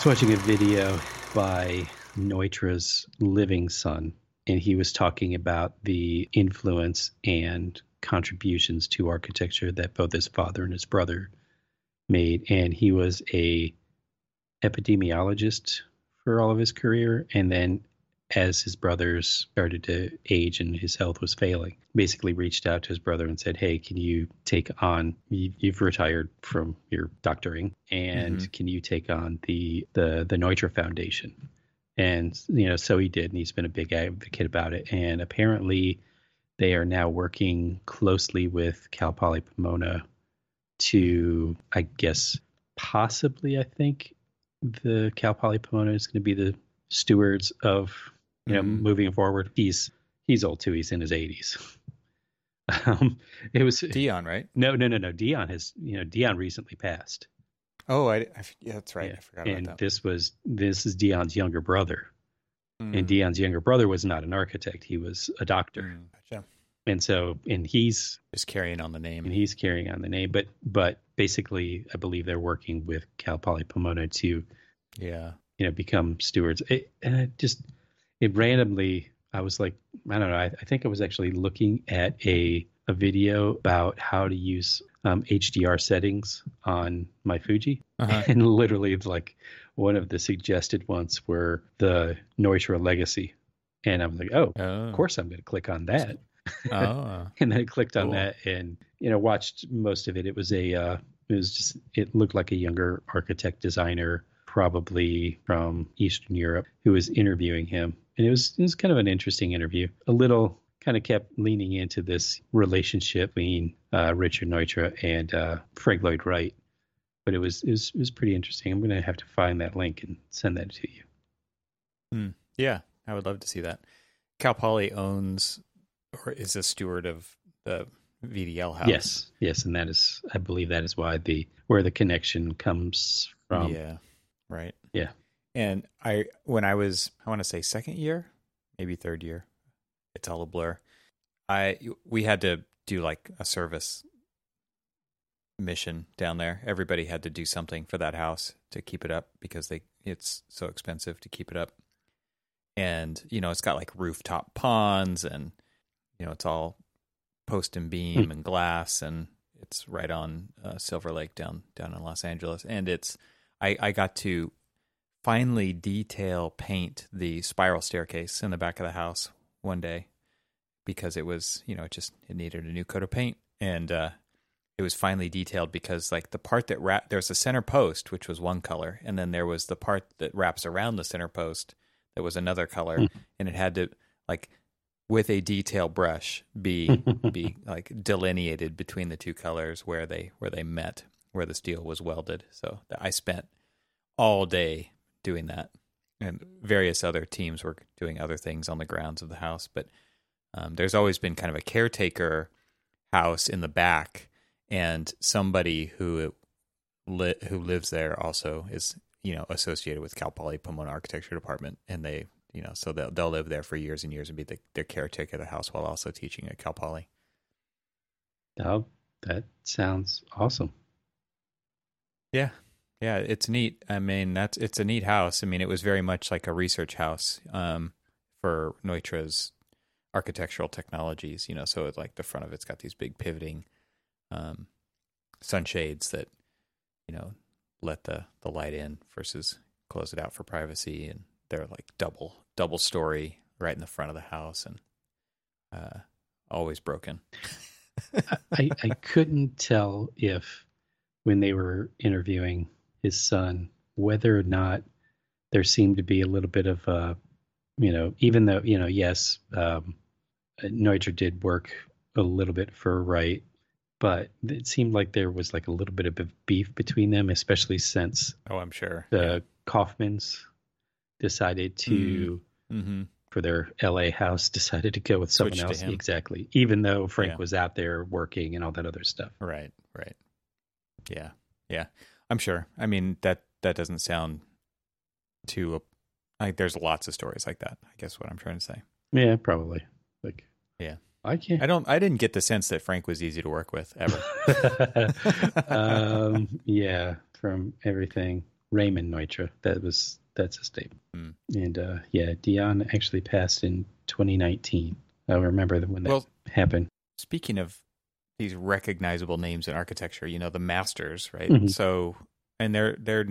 was watching a video by Neutra's living son, and he was talking about the influence and contributions to architecture that both his father and his brother made. And he was a epidemiologist for all of his career, and then as his brothers started to age and his health was failing, basically reached out to his brother and said, "Hey, can you take on? You've retired from your doctoring, and mm-hmm. can you take on the the the Neutra Foundation?" And you know, so he did, and he's been a big advocate about it. And apparently, they are now working closely with Cal Poly Pomona to, I guess, possibly, I think the Cal Poly Pomona is going to be the stewards of you know mm-hmm. moving forward. He's he's old too. He's in his 80s. Um, it was Dion, right? No, no, no, no. Dion has you know Dion recently passed. Oh, I, I yeah, that's right. Yeah. I forgot and about that. this was this is Dion's younger brother, mm. and Dion's younger brother was not an architect; he was a doctor. Mm, gotcha. And so, and he's just carrying on the name, and he's carrying on the name. But but basically, I believe they're working with Cal Poly Pomona to, yeah, you know, become stewards. It, and it just it randomly I was like, I don't know. I, I, think I was actually looking at a a video about how to use um, HDR settings on my Fuji, uh-huh. and literally, it's like one of the suggested ones were the Neutra Legacy, and I'm like, oh, oh. of course I'm going to click on that. Oh. and then I clicked on cool. that, and you know, watched most of it. It was a, uh, it was just, it looked like a younger architect designer probably from Eastern Europe, who was interviewing him. And it was, it was kind of an interesting interview. A little kind of kept leaning into this relationship between uh, Richard Neutra and uh, Frank Lloyd Wright. But it was, it was, it was pretty interesting. I'm going to have to find that link and send that to you. Mm, yeah, I would love to see that. Cal Poly owns or is a steward of the VDL house. Yes, yes, and that is, I believe, that is why the where the connection comes from. Yeah, right? Yeah. And I, when I was, I want to say second year, maybe third year, it's all a blur. I, we had to do like a service mission down there. Everybody had to do something for that house to keep it up because they, it's so expensive to keep it up. And, you know, it's got like rooftop ponds and, you know, it's all post and beam hmm. and glass and it's right on uh, Silver Lake down down in Los Angeles, and it's I, I got to finally detail paint the spiral staircase in the back of the house one day because it was you know it just it needed a new coat of paint and uh, it was finally detailed because like the part that wrap there's a center post which was one color and then there was the part that wraps around the center post that was another color mm. and it had to like with a detail brush be be like delineated between the two colors where they where they met where the steel was welded. So I spent all day doing that, and various other teams were doing other things on the grounds of the house. But um, there's always been kind of a caretaker house in the back, and somebody who li- who lives there also is you know associated with Cal Poly Pomona Architecture Department, and they you know so they'll they'll live there for years and years and be the, their caretaker of the house while also teaching at Cal Poly. Oh, that sounds awesome. Yeah. Yeah, it's neat. I mean, that's it's a neat house. I mean, it was very much like a research house um, for Neutra's architectural technologies. You know, so it's like the front of it's got these big pivoting um, sunshades that you know let the the light in versus close it out for privacy, and they're like double double story right in the front of the house, and uh, always broken. I I couldn't tell if when they were interviewing his son whether or not there seemed to be a little bit of a, you know, even though, you know, yes, um, Neutra did work a little bit for Wright, but it seemed like there was like a little bit of beef between them, especially since oh, I'm sure the yeah. Kaufmans decided to mm-hmm. for their LA house decided to go with someone else exactly, even though Frank yeah. was out there working and all that other stuff. Right, right. Yeah, yeah, I'm sure. I mean that that doesn't sound too. Like there's lots of stories like that. I guess what I'm trying to say. Yeah, probably. Like yeah, I can't. I don't. I didn't get the sense that Frank was easy to work with ever. um, yeah, from everything Raymond Neutra. That was that's his name. Mm. And uh, yeah, Dion actually passed in 2019. I remember when that Well- happened. Speaking of these recognizable names in architecture, you know, the masters, right? Mhm. So, and they're they're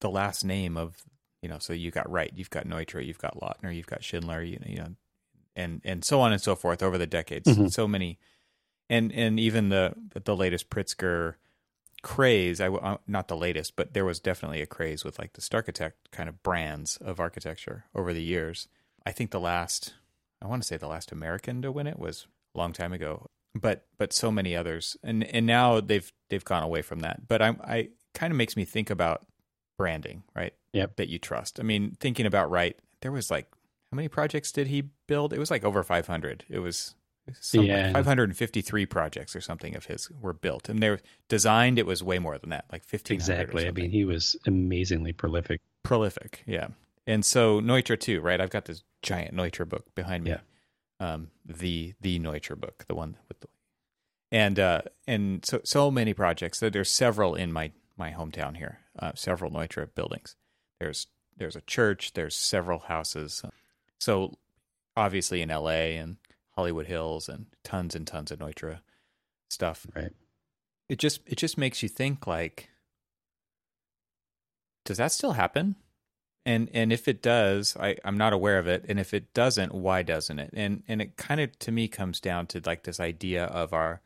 the last name of you know. So you got Wright, you've got Neutra, you've got Lautner, you've got Schindler, you know, you know, and and so on and so forth over the decades. Mhm. So many, and and even the the latest Pritzker craze. I uh, not the latest, but there was definitely a craze with like the Starchitect kind of brands of architecture over the years. I think the last, I want to say the last American to win it was a long time ago, but but so many others, and and now they've they've gone away from that. But I'm I kind of makes me think about branding, right? Yep. That you trust. I mean, thinking about Wright, there was like how many projects did he build? It was like over 500. It was some, Yeah. 553 projects or something of his were built, and they're designed. It was way more than that, like 15. Exactly. I mean, he was amazingly prolific. prolific yeah and so neutra too right i've got this giant neutra book behind me Yeah. Um the the neutra book the one with the and uh and so so many projects. There- there's several in my my hometown here uh several neutra buildings. There's there's a church there's several houses. So obviously in la and hollywood hills and tons and tons of neutra stuff. Right. it just it just makes you think like does that still happen and and if it does i i'm not aware of it. And if it doesn't why doesn't it? And and it kind of to me comes down to like this idea of our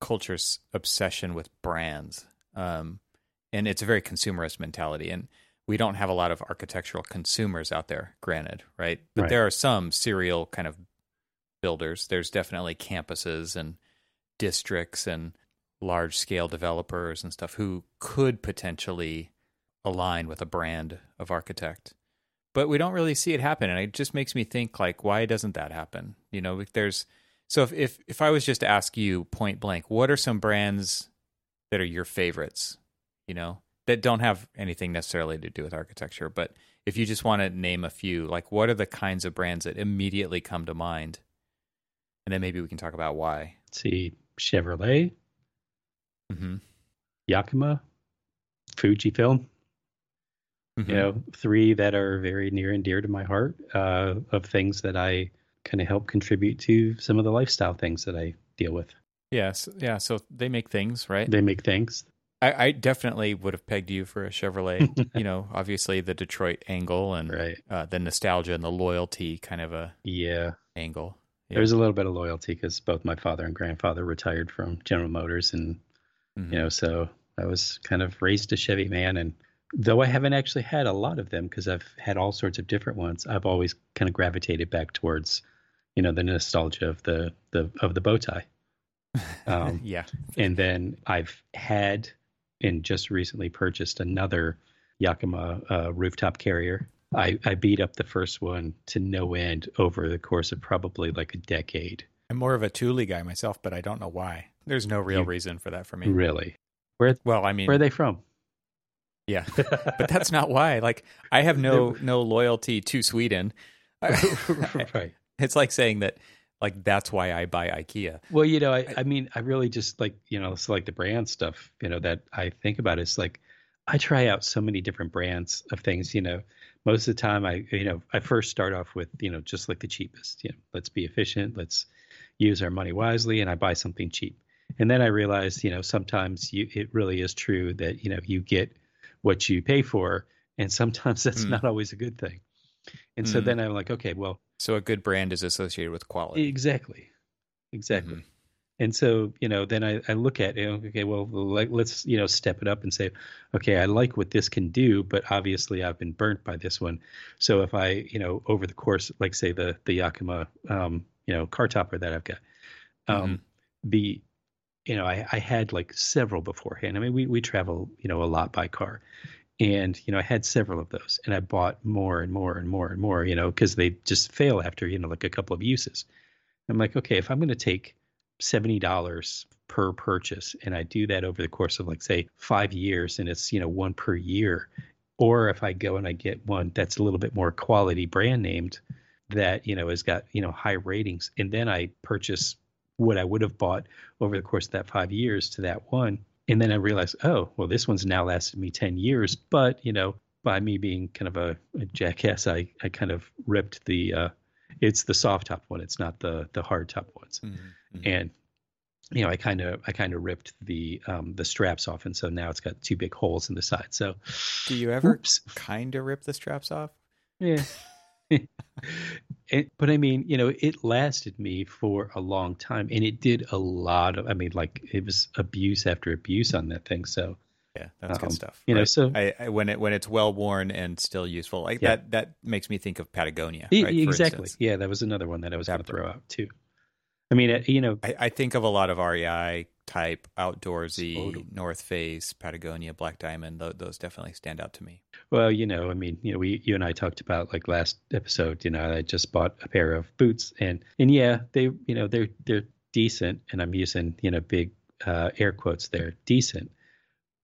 culture's obsession with brands. Um and it's a very consumerist mentality. And we don't have a lot of architectural consumers out there granted right? But Right. there are some serial kind of builders. There's definitely campuses and districts and large scale developers and stuff who could potentially align with a brand of architect. But we don't really see it happen and it just makes me think like why doesn't that happen? You know there's so if if, if i was just to ask you point blank what are some brands that are your favorites you know that don't have anything necessarily to do with architecture but if you just want to name a few like what are the kinds of brands that immediately come to mind? And then maybe we can talk about why. Let's see, Chevrolet, mm-hmm. Yakima, Fujifilm. Mm-hmm. You know, three that are very near and dear to my heart uh, of things that I kind of help contribute to some of the lifestyle things that I deal with. yes yeah so they make things right They make things. I, I definitely would have pegged you for a Chevrolet. you know, obviously the Detroit angle and Right. uh, the nostalgia and the loyalty kind of a Yeah. angle. Yeah. There's a little bit of loyalty because both my father and grandfather retired from General Motors, and Mhm. you know, so I was kind of raised a Chevy man. And though I haven't actually had a lot of them because I've had all sorts of different ones, I've always kind of gravitated back towards, you know, the nostalgia of the the of the bow tie. Um, yeah. and then I've had and just recently purchased another Yakima uh, rooftop carrier. I, I beat up the first one to no end over the course of probably like a decade. I'm more of a Thule guy myself, but I don't know why. There's no real You- reason for that for me. Really, Where? Well, I mean, where are they from? Yeah, but that's not why. Like, I have no no loyalty to Sweden. right. It's like saying that, like, that's why I buy IKEA. Well, you know, I, I mean, I really just like, you know, it's like the brand stuff, you know, that I think about is like, I try out so many different brands of things, you know, most of the time I, you know, I first start off with, you know, just like the cheapest, you know, let's be efficient. Let's use our money wisely. And I buy something cheap. And then I realized, you know, sometimes you, it really is true that, you know, you get what you pay for. And sometimes that's Mm. not always a good thing. And so Mm. then I'm like, okay, well, So a good brand is associated with quality. Exactly. Exactly. Mhm. And so, you know, then I, I look at it, okay, well, like, let's, you know, step it up and say, okay, I like what this can do, but obviously I've been burnt by this one. So if I, you know, over the course, like say the, the Yakima, um, you know, car topper that I've got, um, the, you know, I, I had like several beforehand. I mean, we, we travel, you know, a lot by car and, you know, I had several of those and I bought more and more and more and more, you know, cause they just fail after, you know, like a couple of uses. I'm like, okay, if I'm going to take $70 per purchase and I do that over the course of like say 5 years and it's, you know, one per year or if I go and I get one that's a little bit more quality brand named that, you know, has got, you know, high ratings and then I purchase what I would have bought over the course of that 5 years to that one and then I realized, oh, well, this one's now lasted me 10 years. But, you know, by me being kind of a, a jackass, I, I kind of ripped the, uh, it's the soft top one. It's not the, the hard top ones. Mm-hmm. And, you know, I kind of, I kind of ripped the, um, the straps off. And so now it's got two big holes in the side. So do you ever kind of rip the straps off? Yeah. it, but I mean, you know, it lasted me for a long time, and it did a lot of. I mean, like it was abuse after abuse on that thing. So yeah, that's um, good stuff. You right? know, so I, I, when it when it's well worn and still useful, like yeah. that that makes me think of Patagonia. Right, exactly. Yeah, that was another one that I was going to throw out too. I mean, you know, I, I, think of a lot of REI type outdoorsy totally. North Face, Patagonia, Black Diamond. Th- those definitely stand out to me. Well, you know, I mean, you know, we you and I talked about like last episode. You know, I just bought a pair of boots, and and yeah, they you know they're they're decent, and I'm using you know big uh, air quotes. They're decent,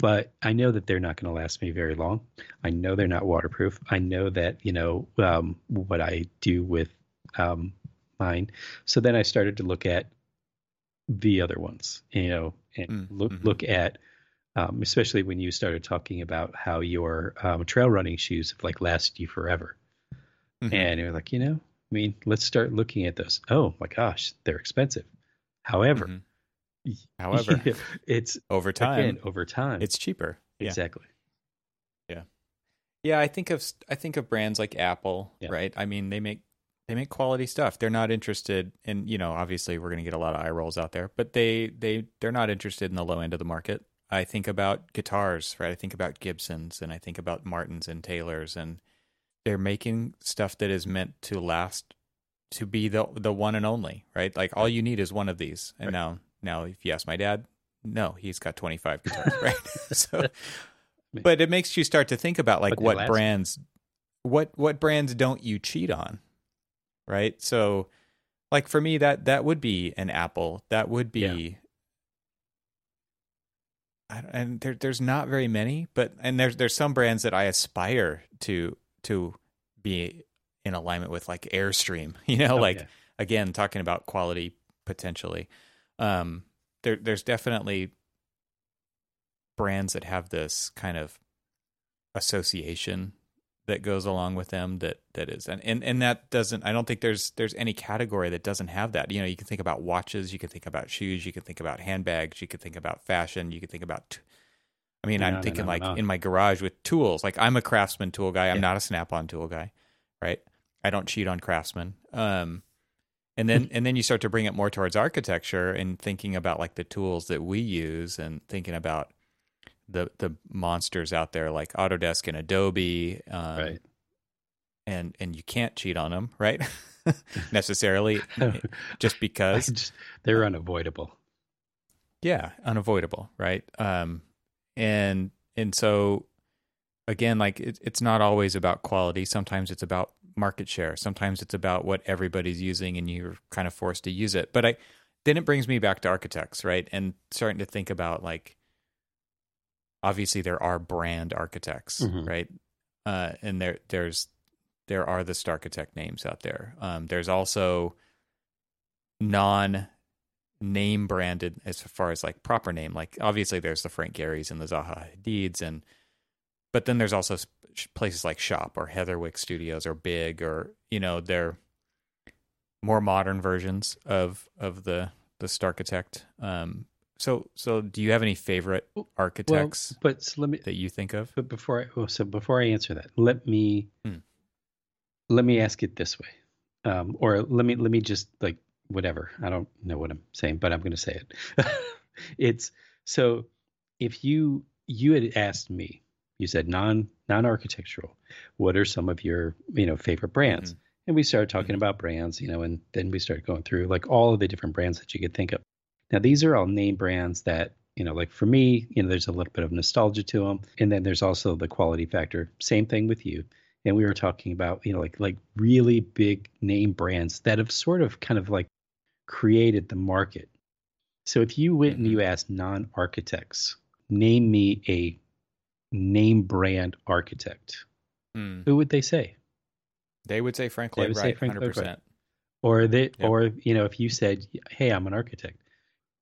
but I know that they're not going to last me very long. I know they're not waterproof. I know that you know um, what I do with um, mine. So then I started to look at the other ones, you know, and mm, look mm-hmm. look at um, especially when you started talking about how your um, trail running shoes have like lasted you forever. Mm-hmm. And you're like, you know, I mean, let's start looking at those. Oh my gosh, they're expensive. However, mm-hmm. however, it's over time. Again, over time, it's cheaper. Exactly. Yeah. yeah. I think of I think of brands like Apple, yeah. right? I mean, they make they make quality stuff. They're not interested in, you know, obviously we're going to get a lot of eye rolls out there, but they they they're not interested in the low end of the market. I think about guitars, right? I think about Gibsons and I think about Martins and Taylors and they're making stuff that is meant to last to be the the one and only, right? Like all you need is one of these. And right. now now if you ask my dad, no, he's got 25 guitars, right? so but it makes you start to think about like what brands what what brands don't you cheat on? Right? So like for me that that would be an Apple. That would be yeah and there, there's not very many, but and there's there's some brands that I aspire to to be in alignment with, like Airstream. You know, like again, talking about quality potentially. Um, there there's definitely brands that have this kind of association that goes along with them that that is. And, and and that doesn't i don't think there's there's any category that doesn't have that. You know you can think about watches you can think about shoes you can think about handbags you can think about fashion you can think about i mean no, i'm thinking no, no, like in my garage with tools. Like i'm a craftsman tool guy. I'm yeah. not a snap-on tool guy right? I don't cheat on craftsman um and then and then you start to bring it more towards architecture and thinking about like the tools that we use and thinking about the the monsters out there like Autodesk and Adobe, um, right? And and you can't cheat on them, right? Necessarily, just because just, they're unavoidable. Yeah, unavoidable, right? Um, and and so again, like it, it's not always about quality. Sometimes it's about market share. Sometimes it's about what everybody's using, and you're kind of forced to use it. But I then it brings me back to architects, right? And starting to think about like obviously there are brand architects, mm-hmm. right? Uh, and there there's there are the Starchitect names out there. Um, there's also non name branded as far as like proper name. Like obviously there's the Frank Gehry's and the Zaha Hadid's and but then there's also places like Shop or Heatherwick Studios or Big or you know they're more modern versions of of the the Starchitect. Um, so, so do you have any favorite architects? Well, but so let me that you think of. But before I oh, so before I answer that, let me hmm. let me ask it this way, um, or let me let me just like whatever. I don't know what I'm saying, but I'm going to say it. it's so if you you had asked me, you said non non architectural. What are some of your you know favorite brands? Mm-hmm. And we started talking mm-hmm. about brands, you know, and then we started going through like all of the different brands that you could think of. Now, these are all name brands that, you know, like for me, you know, there's a little bit of nostalgia to them. And then there's also the quality factor. Same thing with you. And we were talking about, you know, like like really big name brands that have sort of kind of like created the market. So if you went and mm-hmm. you asked non-architects, name me a name brand architect, mm. who would they say? They would say Frank Lloyd Wright, hundred percent. Or they, yep. or you know, if you said, "Hey, I'm an architect,"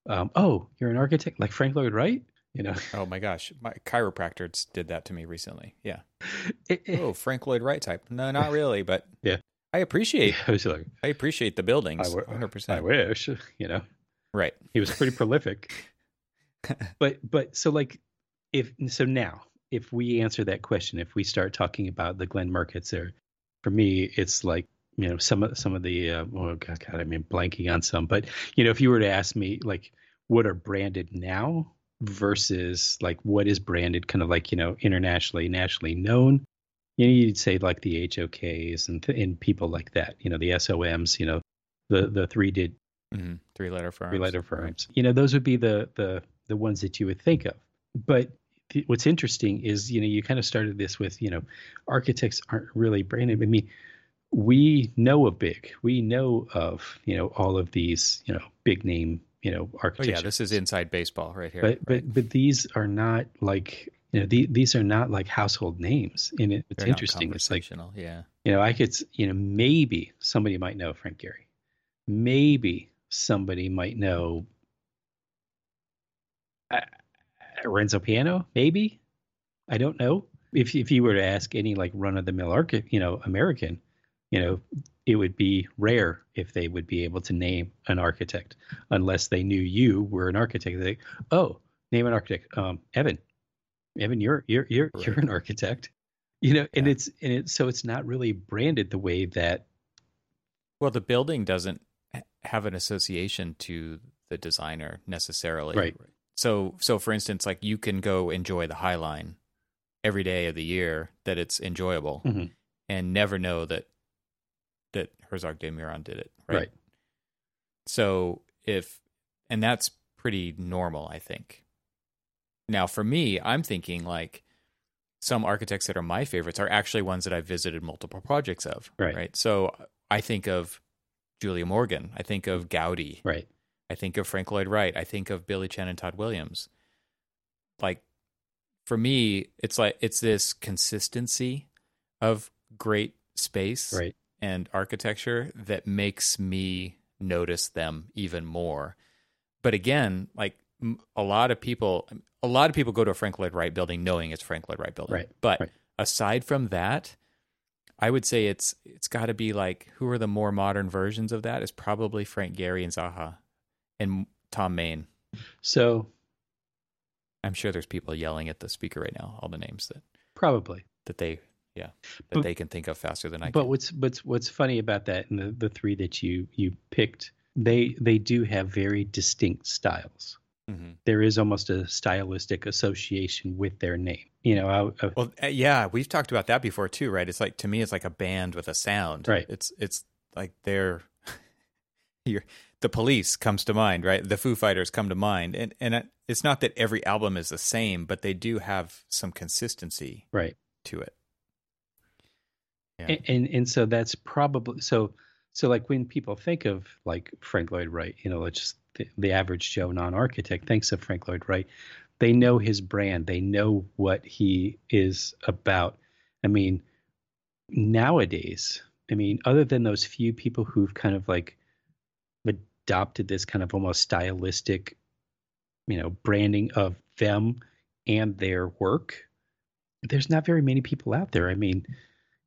um, oh, you're an architect like Frank Lloyd Wright? You know, Oh my gosh, my chiropractor did that to me recently. Yeah. It- it- Oh, Frank Lloyd Wright type. No, not really, but Yeah. I appreciate I was like, I appreciate the buildings. I w- 100%. I wish, you know, Right. he was pretty prolific. but but so like if so now if we answer that question, if we start talking about the Glen markets there, for me it's like you know some of some of the uh, oh god, god I mean blanking on some, but you know if you were to ask me like what are branded now versus like what is branded kind of like you know internationally nationally known you know you'd say like the HOKs and and people like that you know the SOMs you know the the three did hmm Three letter firms. three letter firms. You know, those would be the the the ones that you would think of. But th- what's interesting is, you know, you kind of started this with, you know, architects aren't really branded. I mean, we know of big, we know of, you know, all of these, you know, big name, you know, Oh yeah, this is inside baseball right here. but right? but but these are not like you know the, these are not like household names and it, it's They're interesting it's like yeah. you know, I could, you know, maybe somebody might know Frank Gehry. Maybe somebody might know uh, Renzo Piano. Maybe I don't know. If if you were to ask any like run of the mill architect, you know, American, you know, it would be rare if they would be able to name an architect unless they knew you were an architect. They, oh, name an architect. Um, Evan, Evan, you're you're you're you're an architect. You know, and Yeah. it's and it's so it's not really branded the way that Well, the building doesn't have an association to the designer necessarily. Right. So, so for instance, like you can go enjoy the High Line every day of the year that it's enjoyable, Mhm. and never know that that Herzog de Meuron did it. Right. Right. So if and that's pretty normal, I think. Now, for me, I'm thinking like some architects that are my favorites are actually ones that I've visited multiple projects of. Right. Right. So I think of Julia Morgan. I think of Gaudi. right, I think of Frank Lloyd Wright. I think of Billie Tsien and Todd Williams. Like for me, it's like it's this consistency of great space right, and architecture that makes me notice them even more. But again, like a lot of people, a lot of people go to a Frank Lloyd Wright building knowing it's Frank Lloyd Wright building. Right, But right. aside from that, I would say it's it's got to be like who are the more modern versions of that? Is probably Frank Gehry and Zaha and Thom Mayne. So I'm sure there's people yelling at the speaker right now, all the names that probably. that they yeah that But- they can think of faster than I But can. what's what's what's funny about that and the, the three that you you picked, they they do have very distinct styles. Mhm. There is almost a stylistic association with their name. You know, I, I, Well, uh, yeah, we've talked about that before too, right? It's like to me, it's like a band with a sound. Right. It's it's like they're you're, the police comes to mind, right? The Foo Fighters come to mind, and and it's not that every album is the same, but they do have some consistency right. to it. Yeah. And, and and so that's probably so so like when people think of like Frank Lloyd Wright, you know, let's just the, the average Joe non-architect thinks of Frank Lloyd Wright, they know his brand, they know what he is about. I mean, nowadays, I mean, other than those few people who've kind of like adopted this kind of almost stylistic, you know, branding of them and their work, there's not very many people out there. I mean,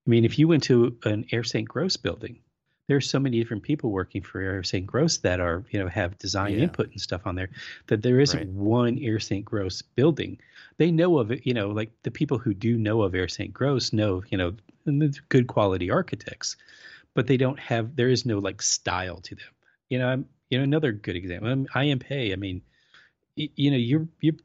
I mean, if you went to an Ayers Saint Gross building, there's so many different people working for Ayers Saint Gross that are, you know, have design Yeah. input and stuff on there that there isn't Right. one Ayers Saint Gross building. They know of it, you know, like the people who do know of Ayers Saint Gross know, you know, good quality architects, but they don't have, there is no like style to them. You know, I'm, you know, another good example, I'm, IM Pei. I mean, you know, you're, you're,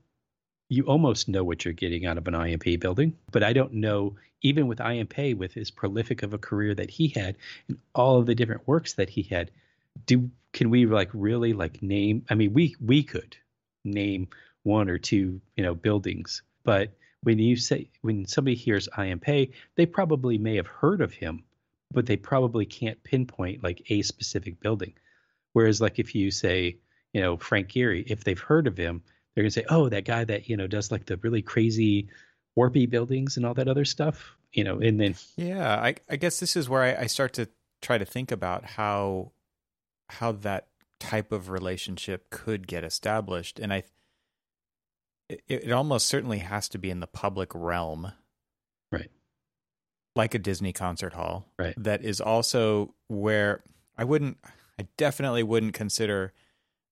you almost know what you're getting out of an IM Pei building, but I don't know even with IM Pei with as prolific of a career that he had and all of the different works that he had. Do can we like really like name? I mean, we we could name one or two you know buildings, but when you say when somebody hears IM Pei, they probably may have heard of him, but they probably can't pinpoint like a specific building. Whereas like if you say you know Frank Gehry, if they've heard of him, they're gonna say, oh, that guy that you know does like the really crazy warpy buildings and all that other stuff, you know, and then Yeah, I, I guess this is where I, I start to try to think about how how that type of relationship could get established, and I it, it almost certainly has to be in the public realm, Right. Like a Disney concert hall, Right. That is also where I wouldn't, I definitely wouldn't consider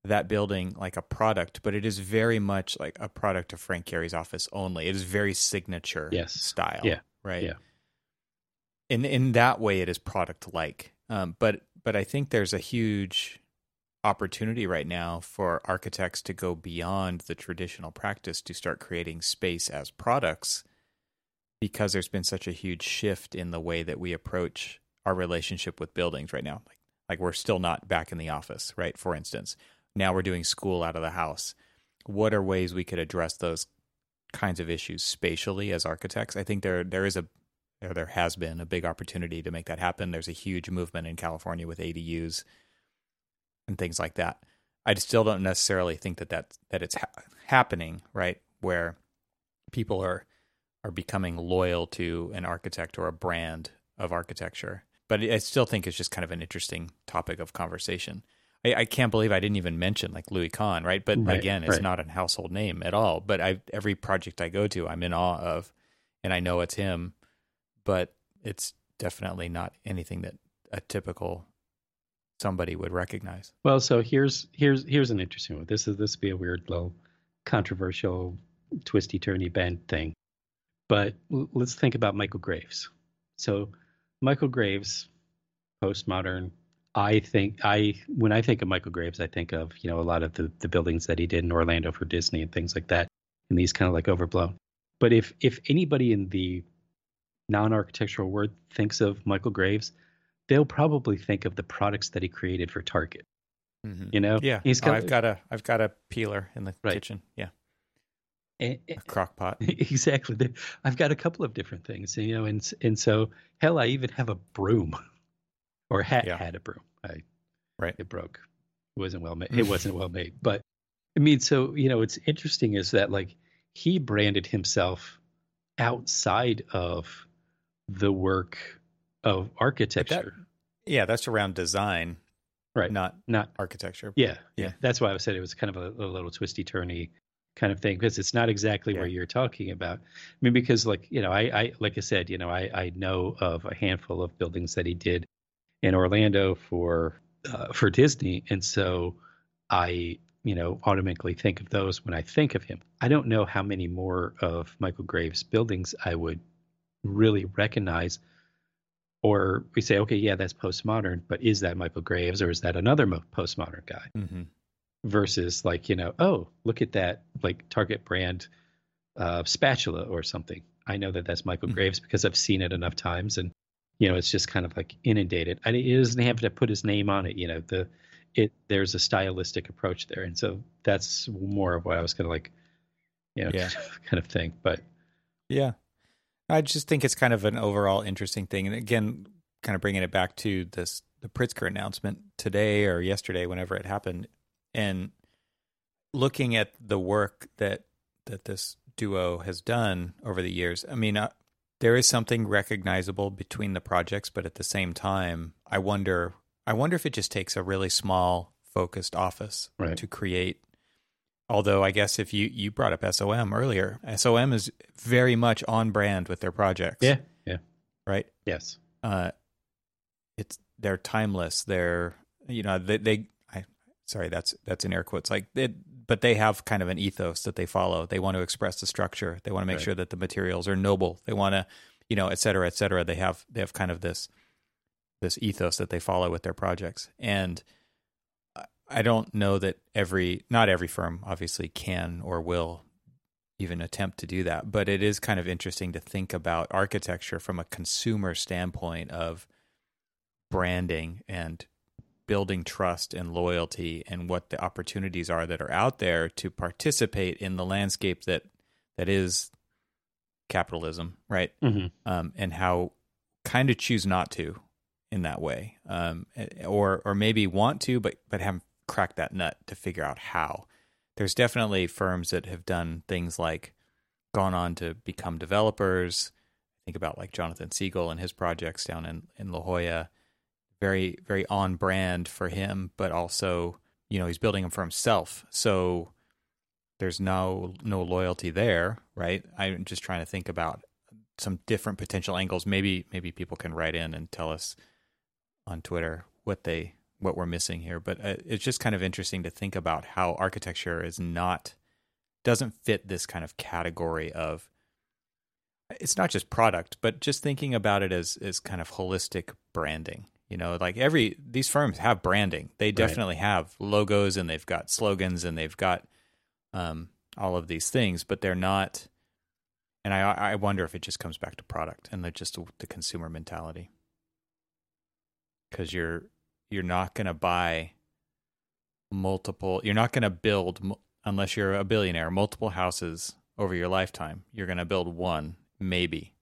that building like a product, but it is very much like a product of Frank Gehry's office only. It is very signature Yes. style. Yeah. Right. Yeah. In in that way, it is product like. Um, but but I think there's a huge opportunity right now for architects to go beyond the traditional practice to start creating space as products because there's been such a huge shift in the way that we approach our relationship with buildings right now like like we're still not back in the office right for instance now we're doing school out of the house. What are ways we could address those kinds of issues spatially as architects? I think there there is a there, there has been a big opportunity to make that happen. There's a huge movement in california with adus and things like that. I still don't necessarily think that that that it's ha- happening right where people are are becoming loyal to an architect or a brand of architecture. But i still think it's just kind of an interesting topic of conversation I, I can't believe I didn't even mention like Louis Kahn, right? But Right, again, it's right. not a household name at all. But I every project I go to, I'm in awe of, and I know it's him, but it's definitely not anything that a typical somebody would recognize. Well, so here's here's here's an interesting one. This is this would be a weird little controversial, twisty turny bend thing. But l- let's think about Michael Graves. So Michael Graves, postmodern. I think I when I think of Michael Graves, I think of you know a lot of the the buildings that he did in Orlando for Disney and things like that, and these kind of like overblown. But if if anybody in the non-architectural world thinks of Michael Graves, they'll probably think of the products that he created for Target. Mm-hmm. You know, Yeah, he's Oh, got I've got a I've got a peeler in the Right. kitchen. Yeah, a- a crock pot. exactly. I've got a couple of different things, you know, and and so hell, I even have a broom, or had Yeah. had a broom. I Right. it broke. It wasn't well made. It wasn't well made, but I mean, so you know, it's interesting is that like he branded himself outside of the work of architecture, Yeah, that's around design, right? not Not architecture. Yeah, Yeah. yeah. That's why I said it was kind of a, a little twisty turny kind of thing because it's not exactly Yeah. what you're talking about. I mean, because like you know, I, I like I said, you know, I I know of a handful of buildings that he did in Orlando for uh, for Disney, and so I you know automatically think of those when I think of him. I don't know how many more of Michael Graves' buildings I would really recognize. Or we say, okay, yeah, that's postmodern, but is that Michael Graves or is that another mo- postmodern guy? hmm versus like you know oh look at that like target brand uh, spatula or something i know that that's michael Mhm. graves because i've seen it enough times and you know it's just kind of like inundated I, he doesn't have to put his name on it you know the it there's a stylistic approach there and so that's more of what i was kind of like you know Yeah. kind of thing but Yeah. I just think it's kind of an overall interesting thing. And again, kind of bringing it back to this the Pritzker announcement today or yesterday, whenever it happened, and looking at the work that that this duo has done over the years. I mean, uh, there is something recognizable between the projects, but at the same time, I wonder I wonder if it just takes a really small focused office Right. to create Although I guess if you you brought up SOM earlier, SOM is very much on brand with their projects. yeah yeah Right. yes Uh, it's they're timeless. They're you know they they I sorry that's that's in air quotes like it, but they have kind of an ethos that they follow. They want to express the structure. They want to make Right. sure that the materials are noble. They want to you know et cetera et cetera. They have they have kind of this this ethos that they follow with their projects and. I- I don't know that every not every firm obviously can or will even attempt to do that, but it is kind of interesting to think about architecture from a consumer standpoint of branding and building trust and loyalty and what the opportunities are that are out there to participate in the landscape that that is capitalism, right? hmm um, and how kind of choose not to in that way, um, or or maybe want to, but but haven't cracked that nut to figure out how. There's definitely firms that have done things like gone on to become developers. Think about like Jonathan Segal and his projects down in in La Jolla, very very on brand for him, but also you know he's building them for himself. So there's no no loyalty there, right? I'm just trying to think about some different potential angles. Maybe maybe people can write in and tell us on Twitter what they what we're missing here. But uh, it's just kind of interesting to think about how architecture is not doesn't fit this kind of category of it's not just product, but just thinking about it as as kind of holistic branding. You know, like every these firms have branding. They definitely right. have logos and they've got slogans and they've got um, all of these things, but they're not. And I I wonder if it just comes back to product and the, just the consumer mentality, because you're you're not going to buy multiple. You're not going to build unless you're a billionaire multiple houses over your lifetime. You're going to build one maybe.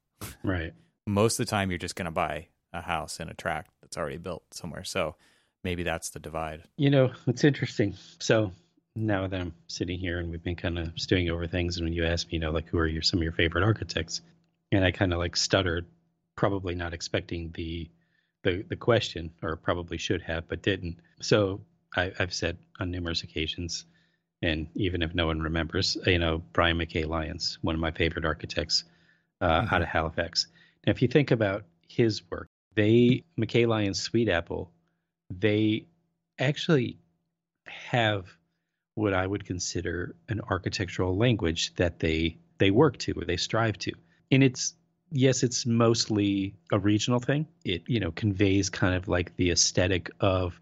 Right. Most of the time, you're just going to buy a house in a tract that's already built somewhere. So maybe that's the divide. You know, it's interesting. So now that I'm sitting here and we've been kind of stewing over things, and when you asked me, you know, like who are your some of your favorite architects, and I kind of like stuttered, probably not expecting the the the question, or probably should have, but didn't. So I, I've said on numerous occasions, and even if no one remembers, you know, Brian MacKay-Lyons, one of my favorite architects uh, mm-hmm. out of Halifax. Now, if you think about his work, they McKay and Sweetapple, they actually have what I would consider an architectural language that they they work to or they strive to. And it's yes, it's mostly a regional thing. It you know conveys kind of like the aesthetic of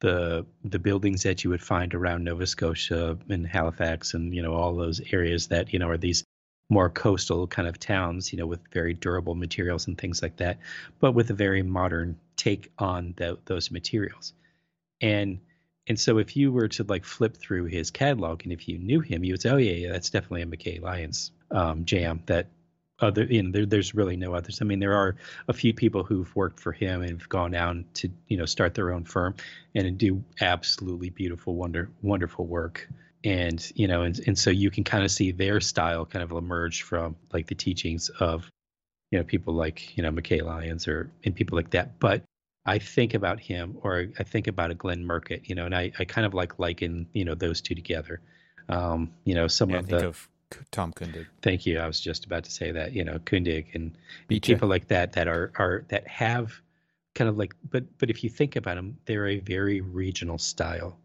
the the buildings that you would find around Nova Scotia and Halifax and you know all those areas that you know are these more coastal kind of towns, you know, with very durable materials and things like that, but with a very modern take on the, those materials. And and so if you were to like flip through his catalog and if you knew him, you would say, oh yeah, yeah, that's definitely a MacKay-Lyons um, jam. That other, you know, there, there's really no others. I mean, there are a few people who've worked for him and have gone down to you know start their own firm and do absolutely beautiful, wonder, wonderful work and you know and, and so you can kind of see their style kind of emerge from like the teachings of you know people like you know MacKay-Lyons or and people like that. But I think about him or I think about a Glenn Murcutt you know and I, I kind of like liken you know those two together. Um you know some yeah, of think the of Tom Kundig. Thank you. I was just about to say that you know Kundig and people like that that are are that have kind of like but but if you think about them they're a very regional style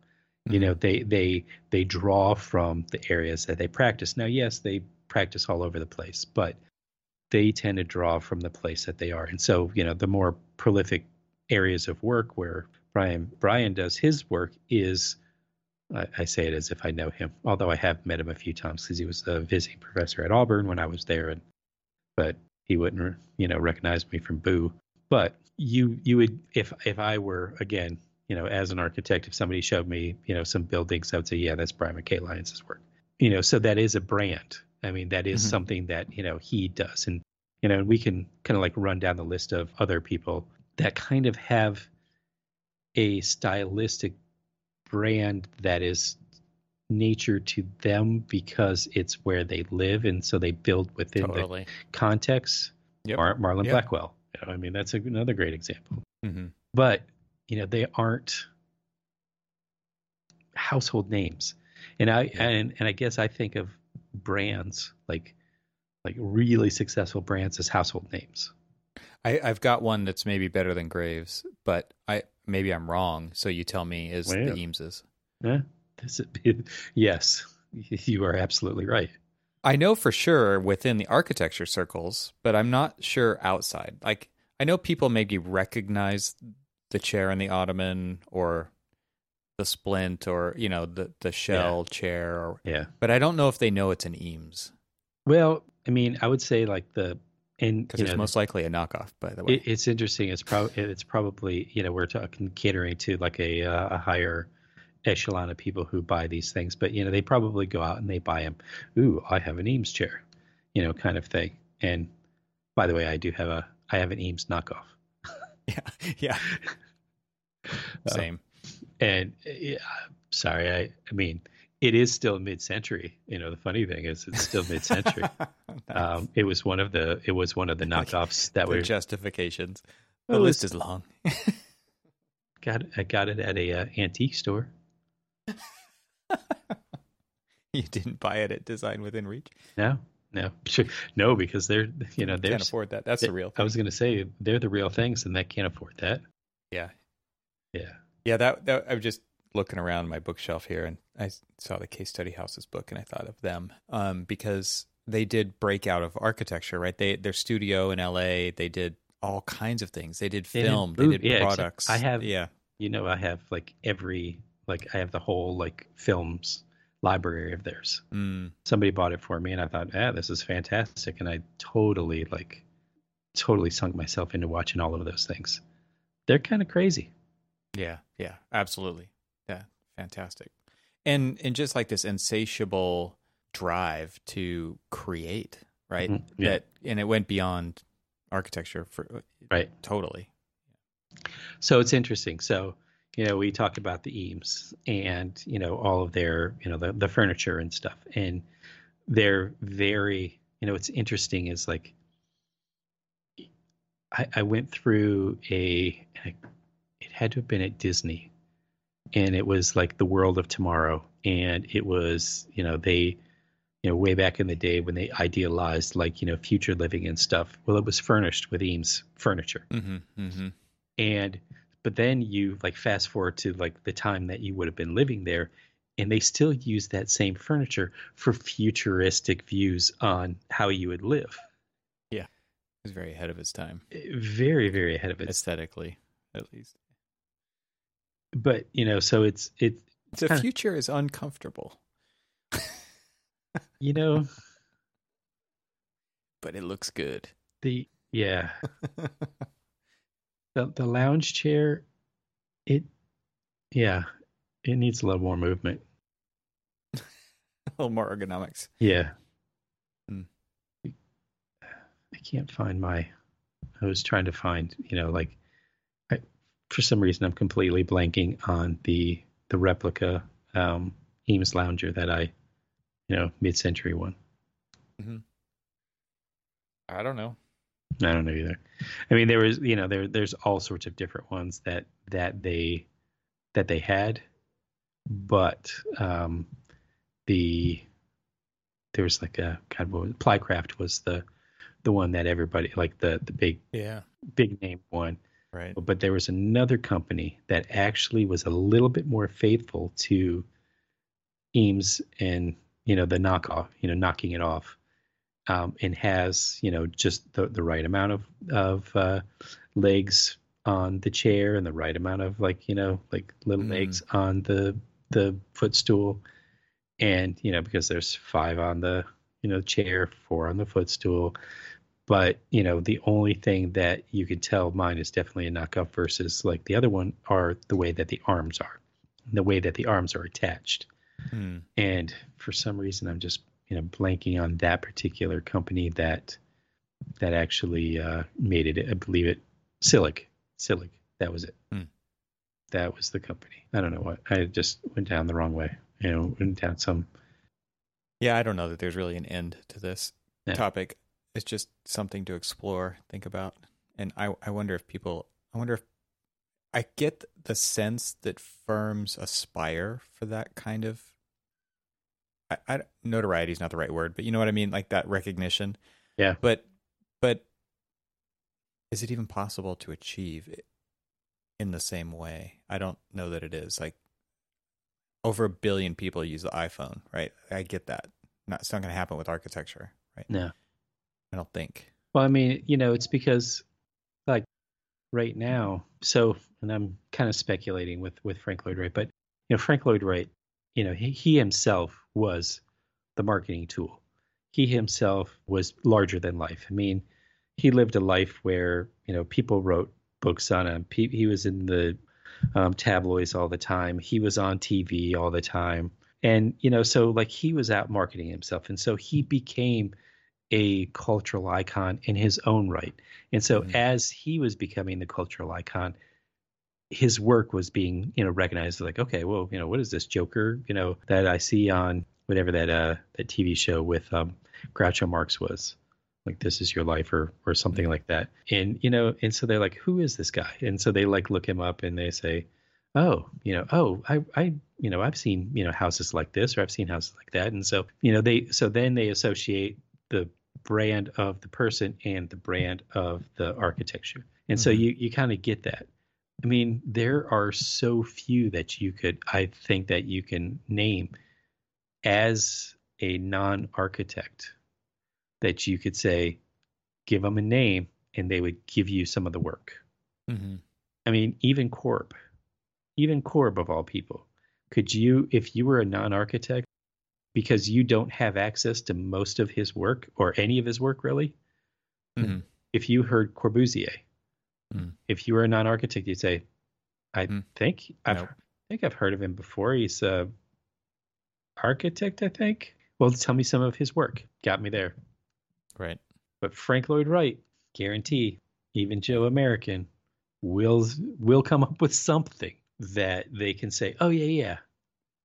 you know, mm-hmm. they they they draw from the areas that they practice. Now, yes, they practice all over the place, but they tend to draw from the place that they are. And so, you know, the more prolific areas of work where Brian Brian does his work is I, I say it as if I know him, although I have met him a few times because he was a visiting professor at Auburn when I was there, and but he wouldn't, you know, recognize me from Boo. But you you would if if I were again you know, as an architect, if somebody showed me, you know, some buildings, I would say, yeah, that's Brian MacKay-Lyons' work. You know, so that is a brand. I mean, that is mm-hmm. something that, you know, he does. And, you know, we can kind of like run down the list of other people that kind of have a stylistic brand that is nature to them because it's where they live and so they build within totally. the context. Yep. Mar- Marlon yep. Blackwell. You know, I mean, that's a, another great example. Mm-hmm. But you know they aren't household names. And i yeah. and, and i guess i think of brands like like really successful brands as household names. I, i've got one that's maybe better than graves but i maybe i'm wrong so you tell me is well, the eameses. Yeah this yes you are absolutely right. I know for sure within the architecture circles but i'm not sure outside. Like i know people maybe recognize the chair and the ottoman or the splint or you know the the shell yeah. chair or yeah. but i don't know if they know it's an eames. Well i mean i would say like the and because it's know, most likely a knockoff by the way. it, it's interesting. It's probably it's probably you know we're talking catering to like a uh, a higher echelon of people who buy these things. But you know they probably go out and they buy them ooh i have an eames chair you know kind of thing. And by the way i do have a i have an eames knockoff Yeah, yeah. Same. Uh, and yeah, sorry, I I mean it is still mid-century. You know, the funny thing is it's still mid-century. um, it was one of the it was one of the knockoffs that the were justifications. The well, list is long. got I got it at a uh, antique store. you didn't buy it at Design Within Reach? No, no, no, because they're you know they can't afford that. That's the real. thing. I was going to say they're the real things, and they can't afford that. Yeah, yeah, yeah. That that I was just looking around my bookshelf here, and I saw the Case Study Houses book, and I thought of them um, because they did break out of architecture, right? They their studio in L.A. They did all kinds of things. They did film. They did, they did yeah, products. I have yeah. You know, I have like every like I have the whole like films library of theirs. Mm. Somebody bought it for me, and I thought, ah, this is fantastic, and I totally like totally sunk myself into watching all of those things. They're kind of crazy. Yeah, yeah, absolutely. Yeah, fantastic. And and just like this insatiable drive to create, right? Mm-hmm. Yeah. That and it went beyond architecture for right. Totally. So it's interesting. So you know, we talked about the Eames and you know all of their you know the the furniture and stuff, and they're very you know what's interesting is like I, I went through a it had to have been at Disney, and it was like the world of tomorrow, and it was you know they you know way back in the day when they idealized like you know future living and stuff. Well, it was furnished with Eames furniture, mm-hmm, mm-hmm. and but then you like fast forward to like the time that you would have been living there and they still use that same furniture for futuristic views on how you would live. Yeah. It was very ahead of its time. Eh, very very ahead of its aesthetically at least. But you know so it's it the kinda, future is uncomfortable. You know? But it looks good. The yeah the the lounge chair, it yeah, it needs a little more movement. a little more ergonomics. Yeah. Hmm. I can't find my. I was trying to find, you know, like, I, for some reason I'm completely blanking on the the replica um, Eames lounger that I, you know, mid-century one. Mm-hmm. I don't know. I don't know either. I mean, there was, you know, there there's all sorts of different ones that that they that they had, but um, the there was like a kind of Plycraft was the the one that everybody like the the big yeah. big name one. Right. But there was another company that actually was a little bit more faithful to Eames and you know the knockoff you know knocking it off um, and has you know just the, the right amount of of uh, legs on the chair and the right amount of like you know like little mm. legs on the the footstool and you know because there's five on the you know chair four on the footstool but you know the only thing that you can tell mine is definitely a knockoff versus like the other one are the way that the arms are the way that the arms are attached mm. and for some reason i'm just you know blanking on that particular company that that actually uh, made it. I believe it Selig. Selig. That was it. Hmm. That was the company. I don't know what. I just went down the wrong way. You know, went down some. Yeah, I don't know that there's really an end to this yeah. topic. It's just something to explore, think about, and I I wonder if people. I wonder if I get the sense that firms aspire for that kind of I, I notoriety is not the right word, but you know what I mean, like that recognition. Yeah. But but is it even possible to achieve it in the same way? I don't know that it is. Like over a billion people use the iPhone, right? I get that. Not, it's not going to happen with architecture, right? No, I don't think. Well, I mean, you know, it's because like right now. So, and I'm kind of speculating with with Frank Lloyd Wright, but you know, Frank Lloyd Wright you know, he, he himself was the marketing tool. He himself was larger than life. I mean, he lived a life where you know people wrote books on him. He, he was in the um, tabloids all the time. He was on TV all the time, and you know, so like he was out marketing himself, and so he became a cultural icon in his own right. And so mm-hmm. as he was becoming the cultural icon, his work was being you know recognized like okay well you know what is this joker you know that i see on whatever that uh that tv show with um groucho marx was like this is your life or or something like that and you know and so they're like who is this guy and so they like look him up and they say oh, you know, oh, I, I, you know, I've seen, you know, houses like this or I've seen houses like that. And so, you know, they, so then they associate the brand of the person and the brand of the architecture. And mm-hmm. so you, you kind of get that. I mean, there are so few that you could, I think that you can name as a non architect that you could say, give them a name and they would give you some of the work. Mm-hmm. I mean, even Corb, even Corb of all people, could you, if you were a non architect, because you don't have access to most of his work or any of his work really, mm-hmm. if you heard Corbusier, mm. if you were a non architect, you'd say, I mm. think I've, nope. I think I've heard of him before. He's a architect, I think. Well, tell me some of his work. Got me there. Right. But Frank Lloyd Wright, guarantee, even Joe American, will will come up with something that they can say, "Oh yeah, yeah,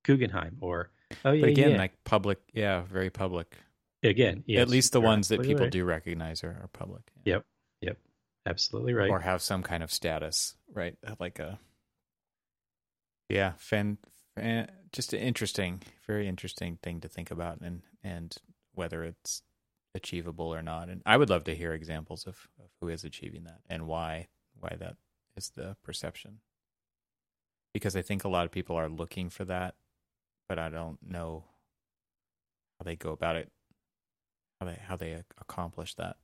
Guggenheim," or "Oh yeah." But again, yeah. like public, yeah, very public. Again, yes, at least the ones that people right. do recognize are, are public. Yeah. Yep, yep, absolutely right. Or have some kind of status, right? Like a yeah, fan, fan just an interesting, very interesting thing to think about, and and whether it's achievable or not. And I would love to hear examples of, of who is achieving that and why why that is the perception. Because I think a lot of people are looking for that, but I don't know how they go about it, how they how they accomplish that,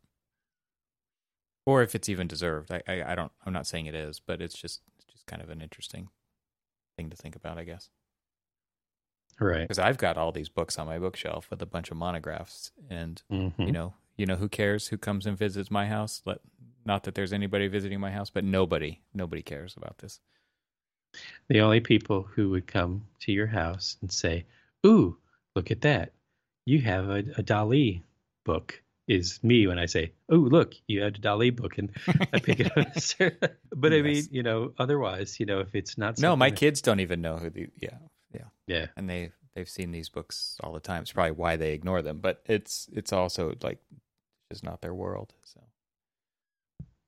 or if it's even deserved. I, I, I don't. I'm not saying it is, but it's just it's just kind of an interesting thing to think about, I guess. Right. Because I've got all these books on my bookshelf with a bunch of monographs, and mm-hmm. you know, you know, who cares who comes and visits my house? Let not that there's anybody visiting my house, but nobody, nobody cares about this. The only people who would come to your house and say, "Ooh, look at that! You have a, a Dali book." Is me when I say, "Oh, look, you had a Dali book," and I pick it up. but yes. I mean, you know, otherwise, you know, if it's not no, my that... kids don't even know who the yeah yeah yeah, and they they've seen these books all the time. It's probably why they ignore them, but it's it's also like just not their world. So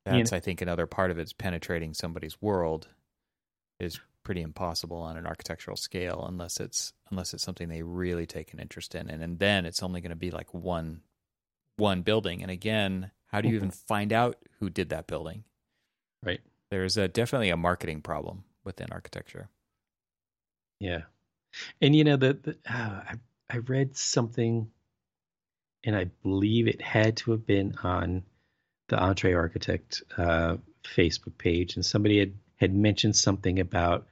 that's, I think, another part of it's penetrating somebody's world is pretty impossible on an architectural scale unless it's unless it's something they really take an interest in, and, and then it's only going to be like one one building. And again, how do you mm-hmm. even find out who did that building? Right. There's a, definitely a marketing problem within architecture. Yeah, and you know the, the uh, I I read something, and I believe it had to have been on the EntreArchitect uh, Facebook page, and somebody had had mentioned something about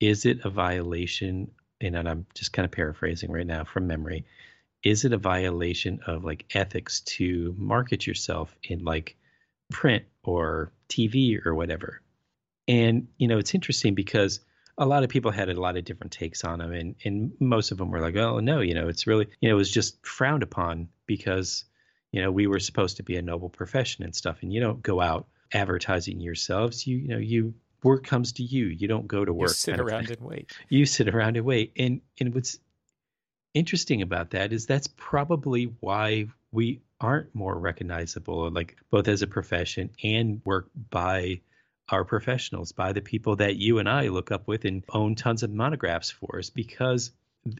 is it a violation? And I'm just kind of paraphrasing right now from memory. Is it a violation of like ethics to market yourself in like print or TV or whatever? And you know, it's interesting because a lot of people had a lot of different takes on them, and and most of them were like, oh no, you know, it's really you know, it was just frowned upon because you know we were supposed to be a noble profession and stuff and you don't go out advertising yourselves. You you know you work comes to you. You don't go to work you sit around and wait. You sit around and wait. And and what's interesting about that is that's probably why we aren't more recognizable like both as a profession and work by our professionals by the people that you and I look up with and own tons of monographs for us because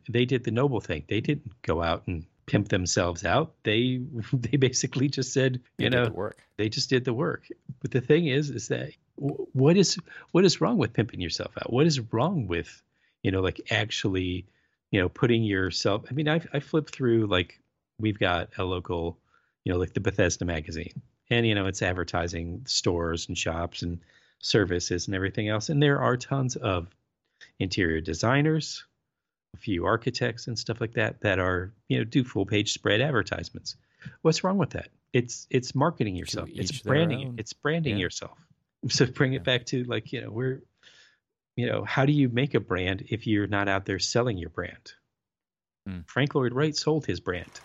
they did the noble thing. They didn't go out and pimp themselves out. They they basically just said, you they know, the work. They just did the work. But the thing is, is that what is what is wrong with pimping yourself out? What is wrong with, you know, like actually, you know, putting yourself? I mean, I I flip through like we've got a local, you know, like the Bethesda magazine, and you know, it's advertising stores and shops and services and everything else, and there are tons of interior designers a few architects and stuff like that that are you know do full page spread advertisements. What's wrong with that? It's it's marketing yourself. It's branding. It's branding yeah. yourself. So bring it back to like you know we're you know how do you make a brand if you're not out there selling your brand? Hmm. Frank Lloyd Wright sold his brand.